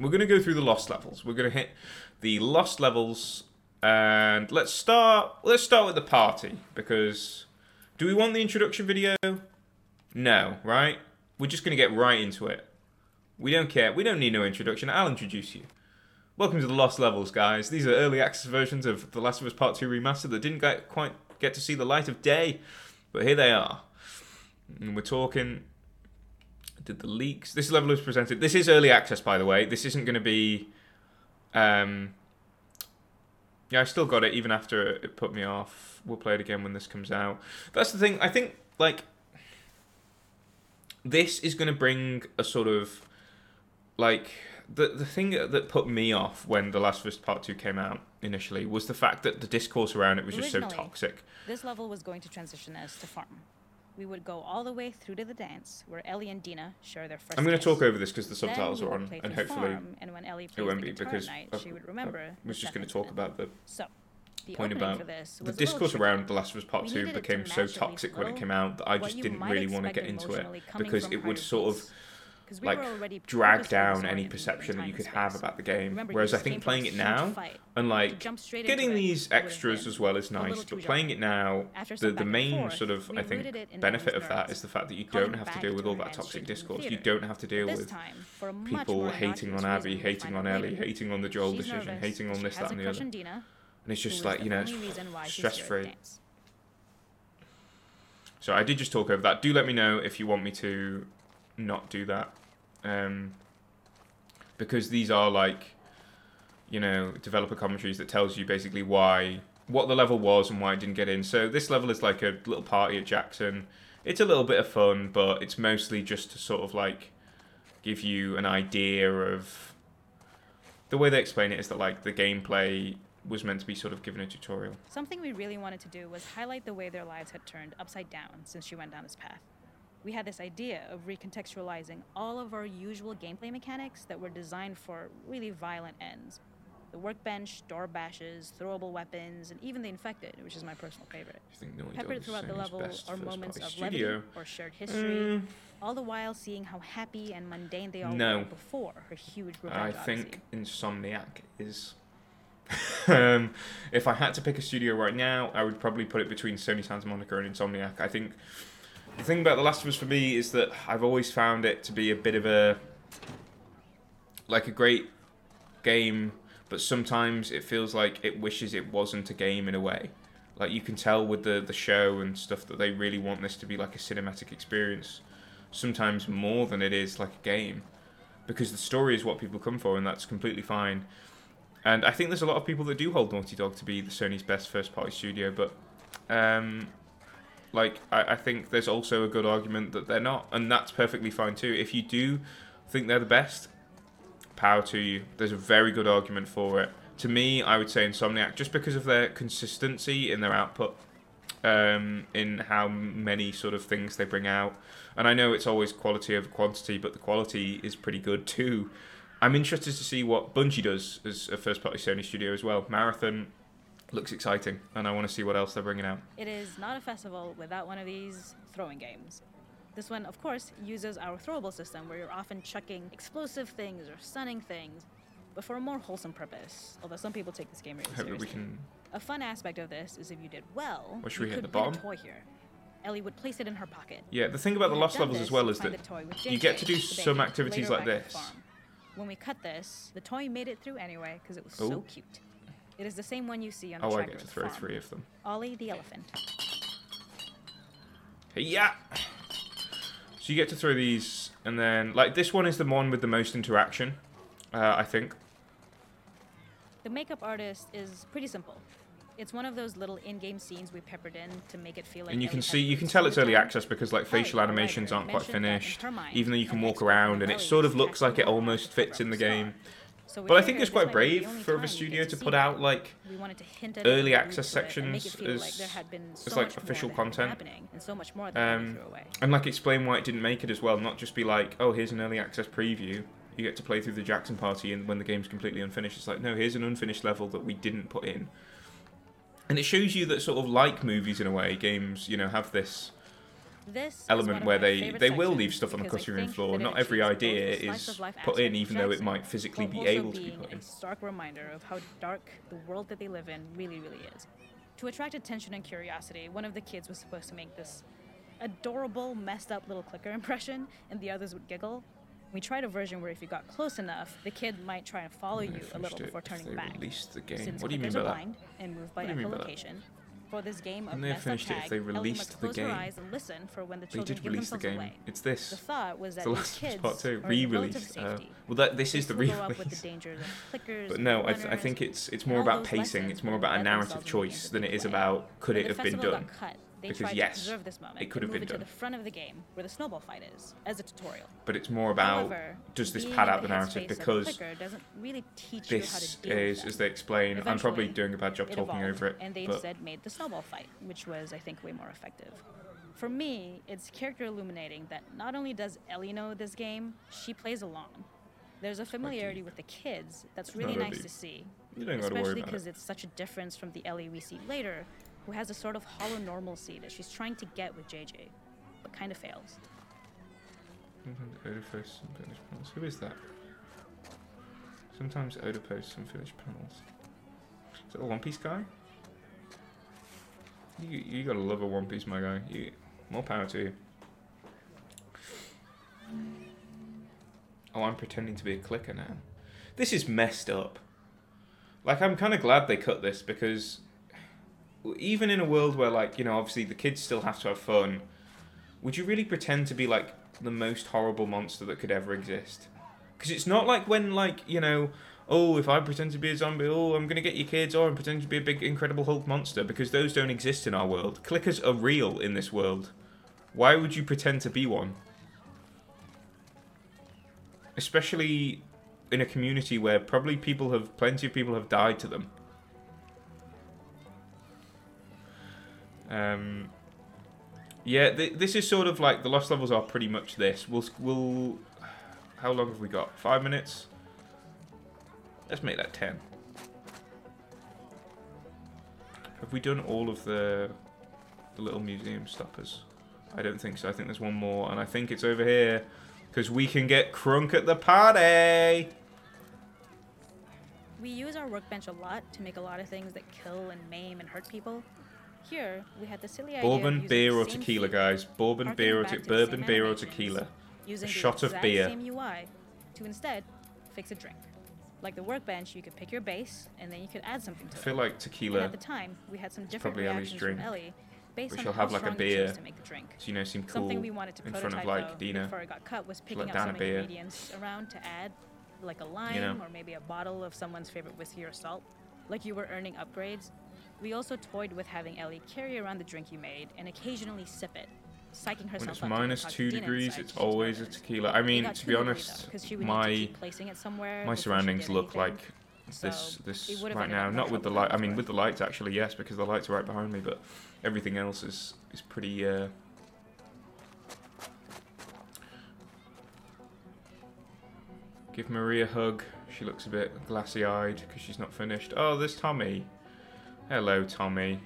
We're going to go through the lost levels. We're going to hit the lost levels, and let's start. Let's start with the party because do we want the introduction video? No, right? We're just going to get right into it. We don't care. We don't need no introduction. I'll introduce you. Welcome to the Lost Levels, guys. These are early access versions of The Last of Us Part 2 Remastered that didn't get, quite get to see the light of day, but here they are. And we're talking. Did the leaks? This level is presented. This is early access, by the way. This isn't going to be. Um, yeah, I still got it even after it put me off. We'll play it again when this comes out. That's the thing. I think like this is going to bring a sort of like the the thing that put me off when The Last of Us Part Two came out initially was the fact that the discourse around it was just so toxic. This level was going to transition us to farm. We would go all the way through to the dance, where Ellie and Dina share their first. I'm going to talk over this because the subtitles are on, and hopefully farm, and when Ellie it won't be because night, I- she would remember. I was just going to talk about the So, the point about the a oh, discourse around. The Last of Us Part We 2 needed it to became so toxic when it came out that I just didn't really want to get into it because it would sort of we like drag down any perception that you could have about the game. Remember, Whereas I think playing it now fight. and like getting these extras as well is nice, but playing it now, the, the main sort of I think rooted it in benefit of that is the fact that you don't have to deal with all that toxic discourse. You don't have to deal with time, for a much people hating on Abby, hating on Ellie, hating on the Joel decision, hating on this, that, and the other. And it's just like, you know, it's only reason why she's stress free. So I did just talk over that. Do let me know if you want me to not do that. Um, because these are like, you know, developer commentaries that tells you basically why, what the level was and why it didn't get in. So this level is like a little party at Jackson. It's a little bit of fun, but it's mostly just to sort of like give you an idea of. The way they explain it is that like the gameplay was meant to be sort of given a tutorial. Something we really wanted to do was highlight the way their lives had turned upside down since she went down this path. We had this idea of recontextualizing all of our usual gameplay mechanics that were designed for really violent ends. The workbench, door bashes, throwable weapons, and even the infected, which is my personal favorite. I think Naughty Dog Peppered throughout the level are moments of levity or shared history, Mm, all the while seeing how happy and mundane they all No. were before her huge revenge. I revenge think Insomniac is. um, if I had to pick a studio right now, I would probably put it between Sony Santa Monica and Insomniac. I think the thing about The Last of Us for me is that I've always found it to be a bit of a like a great game, but sometimes it feels like it wishes it wasn't a game in a way. Like you can tell with the the show and stuff that they really want this to be like a cinematic experience, sometimes more than it is like a game because the story is what people come for, and that's completely fine. And I think there's a lot of people that do hold Naughty Dog to be the Sony's best first party studio, but um, like I, I think there's also a good argument that they're not, and that's perfectly fine too. If you do think they're the best, power to you. There's a very good argument for it. To me, I would say Insomniac just because of their consistency in their output, um, in how many sort of things they bring out. And I know it's always quality over quantity, but the quality is pretty good too. I'm interested to see what Bungie does as a first party Sony studio as well. Marathon looks exciting, and I want to see what else they're bringing out. It is not a festival without one of these throwing games. This one, of course, uses our throwable system where you're often chucking explosive things or stunning things, but for a more wholesome purpose, although some people take this game really seriously. we can. A fun aspect of this is if you did well, What, should you we hit the a toy here. Ellie would place it in her pocket. Yeah, the thing about the Lost levels as well is that you get to do some activities like back at the this. When we cut this, the toy made it through anyway because it was Oh. so cute. It is the same one you see on the Oh, I tracker get to throw farm. three of them. Ollie the elephant. Hey, yeah. So you get to throw these, and then like this one is the one with the most interaction, uh, I think. The makeup artist is pretty simple. It's one of those little in-game scenes we peppered in to make it feel like. and you can see, you can tell it's early access because like facial animations aren't quite mentioned that in finished, even though you can walk around, and it sort of looks like it almost fits in the game. So But I think it's quite the brave for a we studio to put out like We wanted to hint at early access allude it and sections like as- been so as, like, official that had been content. and so much more Um, and like explain why it didn't make it as well. Not just be like, oh, here's an early access preview. You get to play through the Jackson party, and when the game's completely unfinished, it's like, no, here's an unfinished level that we didn't put in. And it shows you that sort of like movies in a way, games you know have this This element where they they will leave stuff on the cutting room floor. Not every idea is put in, even though it might physically be able to be put in. a stark reminder of how dark the world that they live in really, really is. To attract attention and curiosity, one of the kids was supposed to make this adorable, messed up little clicker impression, and the others would giggle. We tried a version where if you got close enough, the kid might try and follow you a little it, before turning back. released the game. Since What do you mean by that? blind and move by What do you mean by that? echolocation, for this game of When they finished it, if they released the game- listen for when the They did release the game. away. It's this. The thought was that the last kids Part Two, are in relative re-released. Uh, well, that this is the Kids will grow up with re-release. the dangers of clickers, But no, I, th- I think it's it's more about pacing. It's more about a narrative themselves in the choice than it is about could it have been done. They Because tried yes, to preserve this moment it could have been it to the front of the game where the snowball fight is as a tutorial. But it's more about However, does this pad out the narrative headspace of a because doesn't really teach you how this to is, as they explain, I'm probably doing a bad job talking evolved, over it. and they instead made the snowball fight, which was, I think, way more effective. For me, it's character illuminating that not only does Ellie know this game, she plays along. There's a familiarity with the kids that's really nice to see, you don't got to worry especially because it. it's such a difference from the Ellie we see later, who has a sort of hollow normalcy that she's trying to get with JJ, but kind of fails. Posts some finished panels. Who is that? Sometimes posts some finished panels. Is it a One Piece guy? You you gotta love a One Piece, my guy. You more power to you. Oh, I'm pretending to be a clicker now. This is messed up. Like I'm kind of glad they cut this because even in a world where like you know obviously the kids still have to have fun, would you really pretend to be like the most horrible monster that could ever exist? Because it's not like when like you know, oh if I pretend to be a zombie, oh I'm gonna get your kids, or I'm pretending to be a big Incredible Hulk monster because those don't exist in our world. Clickers are real in this world. Why would you pretend to be one? Especially in a community where probably people have plenty of people have died to them. Um, yeah, th- this is sort of like the lost levels are pretty much this. We'll we'll. How long have we got? Five minutes. Let's make that ten. Have we done all of the the little museum stoppers? I don't think so. I think there's one more, and I think it's over here because we can get crunk at the party. We use our workbench a lot to make a lot of things that kill and maim and hurt people. Here, we had the silly idea Bourbon, beer, or tequila, guys. Bourbon, beer, or te- bourbon, beer, or tequila. using A shot of beer. same UI to instead fix a drink. Like the workbench, you could pick your base and then you could add something to I feel like And tequila, at the time, we had some different probably Ellie's reactions drink. from Ellie based We shall have, like, a you beer. chose to make the drink. so you know, seem cool Something we wanted to in front of like though, Dina. before it got cut was picking up some beer. ingredients around to add, like a lime know. or maybe a bottle of someone's favorite whiskey or salt. Like you were earning upgrades. We also toyed with having Ellie carry around the drink you made and occasionally sip it, psyching herself When it's minus two degrees, it's always a tequila. I mean, to be honest, though, honest, 'cause she would need to my placing it somewhere my surroundings look anything. like this this right now. Not with the light. I mean, with the lights actually, yes, because the lights are right behind me. But everything else is is pretty. Uh, Give Maria a hug. She looks a bit glassy-eyed because she's not finished. Oh, there's Tommy. Hello, Tommy.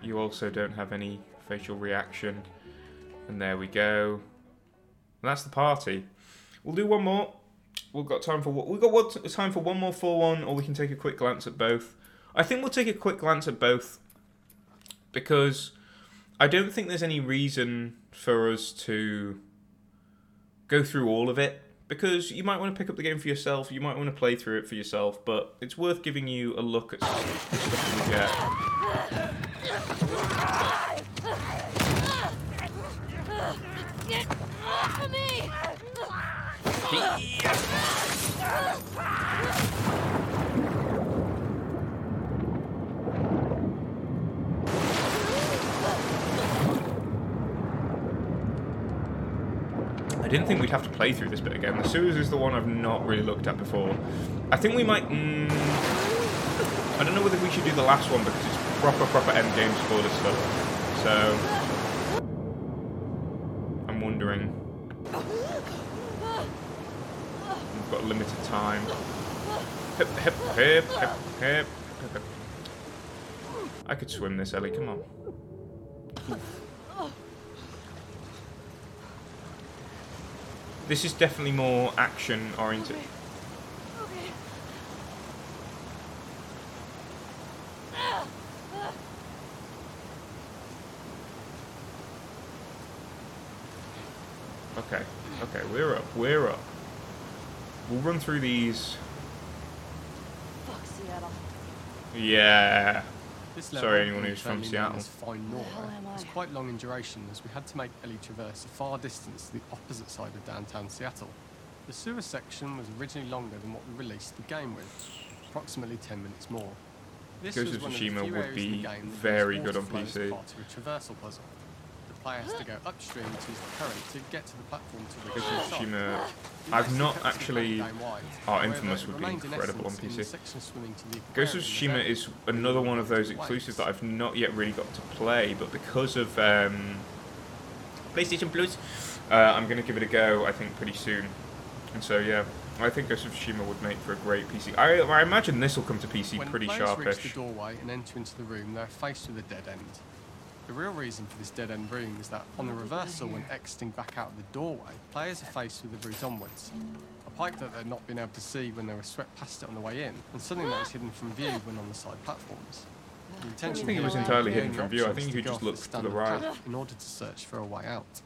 You also don't have any facial reaction. And there we go. And that's the party. We'll do one more. We've got time for we've got time for one more four one, or we can take a quick glance at both. I think we'll take a quick glance at both because I don't think there's any reason for us to go through all of it because you might want to pick up the game for yourself, you might want to play through it for yourself, but it's worth giving you a look at stuff you get. Get off of me! Didn't think we'd have to play through this bit again. The sewers is the one I've not really looked at before. I think we might. Mm, I don't know whether we should do the last one because it's proper, proper end game spoiler stuff. So I'm wondering. We've got limited time. Hip, hip, hip, hip, hip. I could swim this, Ellie. Come on. This is definitely more action oriented. Okay. Okay. Okay, okay, we're up, we're up. We'll run through these. Fuck Seattle. Yeah. This Sorry, anyone who's from internally Seattle. known as Fine Nora, hell was quite long in duration as we had to make Ellie traverse a far distance to the opposite side of downtown Seattle. The sewer section was originally longer than what we released the game with, approximately 10 minutes more. This Ghost was of one of the Tsushima would areas in the be very good on water flow as PC. part of a traversal puzzle. Player has to go upstream to use the current to get to the platform to the side. Tsushima. I've not actually. Oh, Infamous would be incredible on essence in the PC. section swimming to the Ghost of Tsushima is another one of those exclusives that I've not yet really got to play, but because of um, PlayStation Plus, uh, I'm going to give it a go. I think pretty soon, and so yeah, I think Ghost of Tsushima would make for a great PC. I, I imagine this will come to PC When pretty players reach the doorway and enter into the room, they're faced with a dead end. The real reason for this dead end room is that on the reversal, when exiting back out of the doorway, players are faced with the route onwards. A pipe that they'd not been able to see when they were swept past it on the way in, and something that was hidden from view when on the side platforms. The intention think it was entirely hidden from view. I think you could just off the look to the right. In order to search for a way out.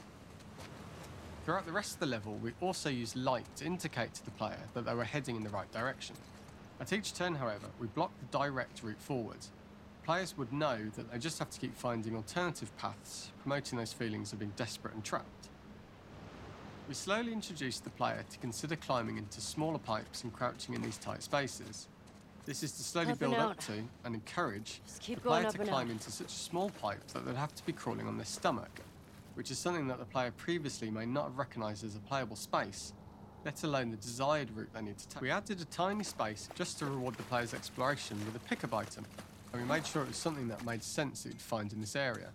Throughout the rest of the level, we also used light to indicate to the player that they were heading in the right direction. At each turn, however, we blocked the direct route forward. Players would know that they just have to keep finding alternative paths, promoting those feelings of being desperate and trapped. We slowly introduced the player to consider climbing into smaller pipes and crouching in these tight spaces. This is to slowly Up build up to and encourage the player to climb out. into such a small pipe that they'd have to be crawling on their stomach, which is something that the player previously may not have recognised as a playable space, let alone the desired route they need to take. We added a tiny space just to reward the player's exploration with a pickup item, and we made sure it was something that made sense that you'd find in this area.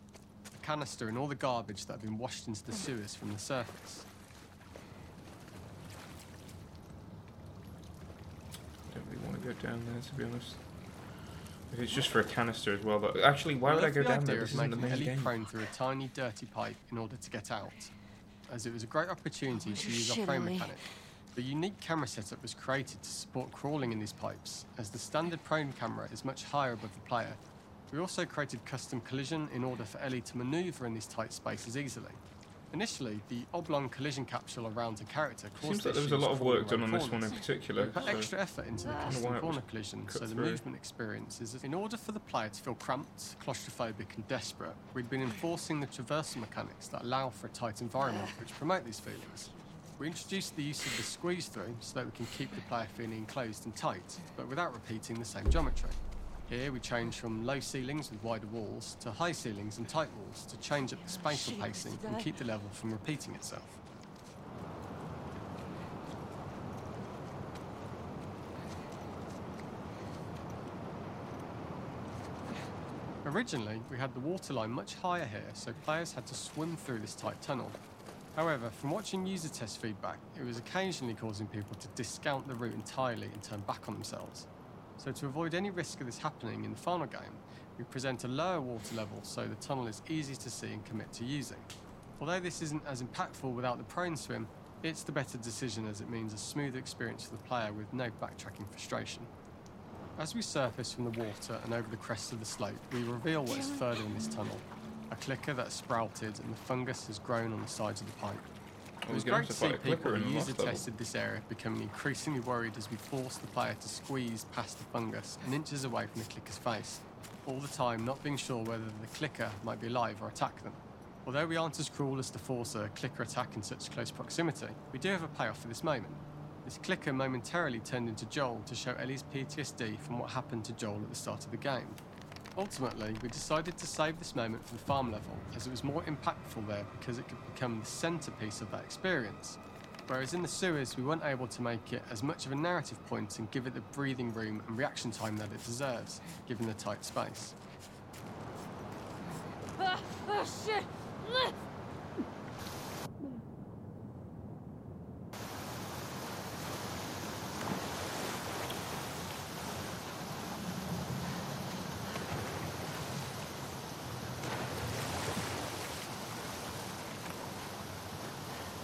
A canister and all the garbage that had been washed into the sewers from the surface. I don't really want to go down there, to be honest. If it's just for a canister as well, but Actually, why We would I go the down there? idea This of isn't the main Ellie game. prone through a tiny, dirty pipe in order to get out, as it was a great opportunity to use our Shit, frame mechanic. The unique camera setup was created to support crawling in these pipes, as the standard prone camera is much higher above the player. We also created custom collision in order for Ellie to maneuver in these tight spaces easily. Initially, the oblong collision capsule around a character caused Seems like there was a lot of work done around on this one in particular. We put so- extra effort into the I custom why it was corner collision, so the through. movement experience is. In order for the player to feel cramped, claustrophobic, and desperate, we'd been enforcing the traversal mechanics that allow for a tight environment which promote these feelings. We introduced the use of the squeeze through so that we can keep the player feeling enclosed and tight, but without repeating the same geometry. Here we change from low ceilings with wider walls to high ceilings and tight walls to change up the spatial pacing and keep the level from repeating itself. Originally, we had the water line much higher here, so players had to swim through this tight tunnel. However, from watching user test feedback, it was occasionally causing people to discount the route entirely and turn back on themselves. So to avoid any risk of this happening in the final game, we present a lower water level so the tunnel is easy to see and commit to using. Although this isn't as impactful without the prone swim, it's the better decision as it means a smoother experience for the player with no backtracking frustration. As we surface from the water and over the crest of the slope, we reveal what is further in this tunnel. A clicker that's sprouted and the fungus has grown on the sides of the pipe. It was great to to see fight a clicker people who the user tested this area becoming increasingly worried as we forced the player to squeeze past the fungus and inches away from the clicker's face, all the time not being sure whether the clicker might be alive or attack them. Although we aren't as cruel as to force a clicker attack in such close proximity, we do have a payoff for this moment. This clicker momentarily turned into Joel to show Ellie's PTSD from what happened to Joel at the start of the game. Ultimately, we decided to save this moment for the farm level, as it was more impactful there because it could become the centrepiece of that experience. Whereas in the sewers, we weren't able to make it as much of a narrative point and give it the breathing room and reaction time that it deserves, given the tight space. Ah, oh shit!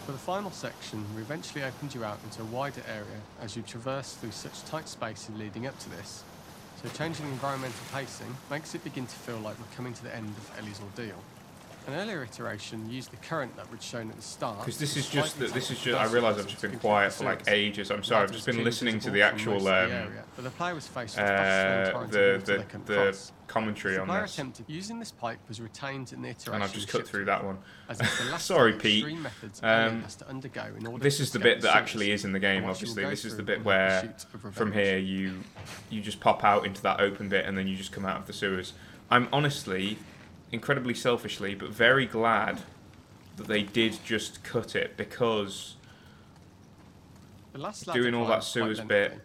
For the final section, we eventually opened you out into a wider area as you traverse through such tight spaces leading up to this. So changing environmental pacing makes it begin to feel like we're coming to the end of Ellie's ordeal. An earlier iteration used the current that we'd shown at the start. Because this is just that. This is just. I realise I've just been quiet for like ages. I'm sorry. I've just been listening to the actual most of the um, but the player was faced with uh, the of water they the the commentary on this, attempted using this pipe was retained in the iteration. and I've just cut through that one. as it's the last Sorry, Pete. Um, has to undergo in order This is the bit that actually is in the game. and what she will Obviously, this is the bit where from here you you just pop out into that open bit and then you just come out of the sewers. I'm honestly, incredibly selfishly, but very glad that they did just cut it because doing all that sewers bit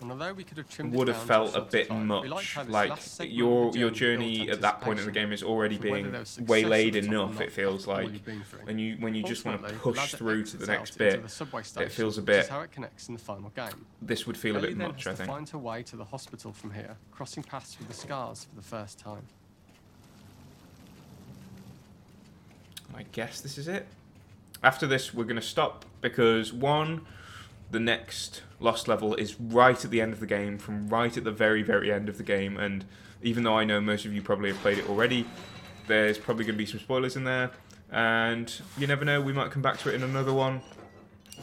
And although we could have trimmed would have felt a bit much. Like last segment of your your journey at that point in the game is already being waylaid at the top or enough. It feels like, you've been through. and you when you just want to push through to the next bit, it feels a bit- how it connects in the final game. this would feel a bit much. I think. find her way to the hospital from here, crossing paths with the scars for the first time. I guess this is it. After this, we're going to stop because one, the next lost level is right at the end of the game, from right at the very, very end of the game. And even though I know most of you probably have played it already, there's probably going to be some spoilers in there. And you never know, we might come back to it in another one,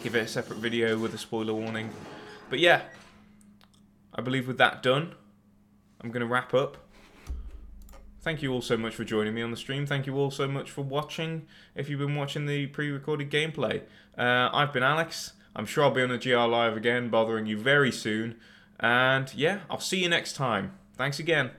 give it a separate video with a spoiler warning. But yeah, I believe with that done, I'm going to wrap up. Thank you all so much for joining me on the stream. Thank you all so much for watching. If you've been watching the pre-recorded gameplay, uh, I've been Alex. I'm sure I'll be on the GR Live again, bothering you very soon. And yeah, I'll see you next time. Thanks again.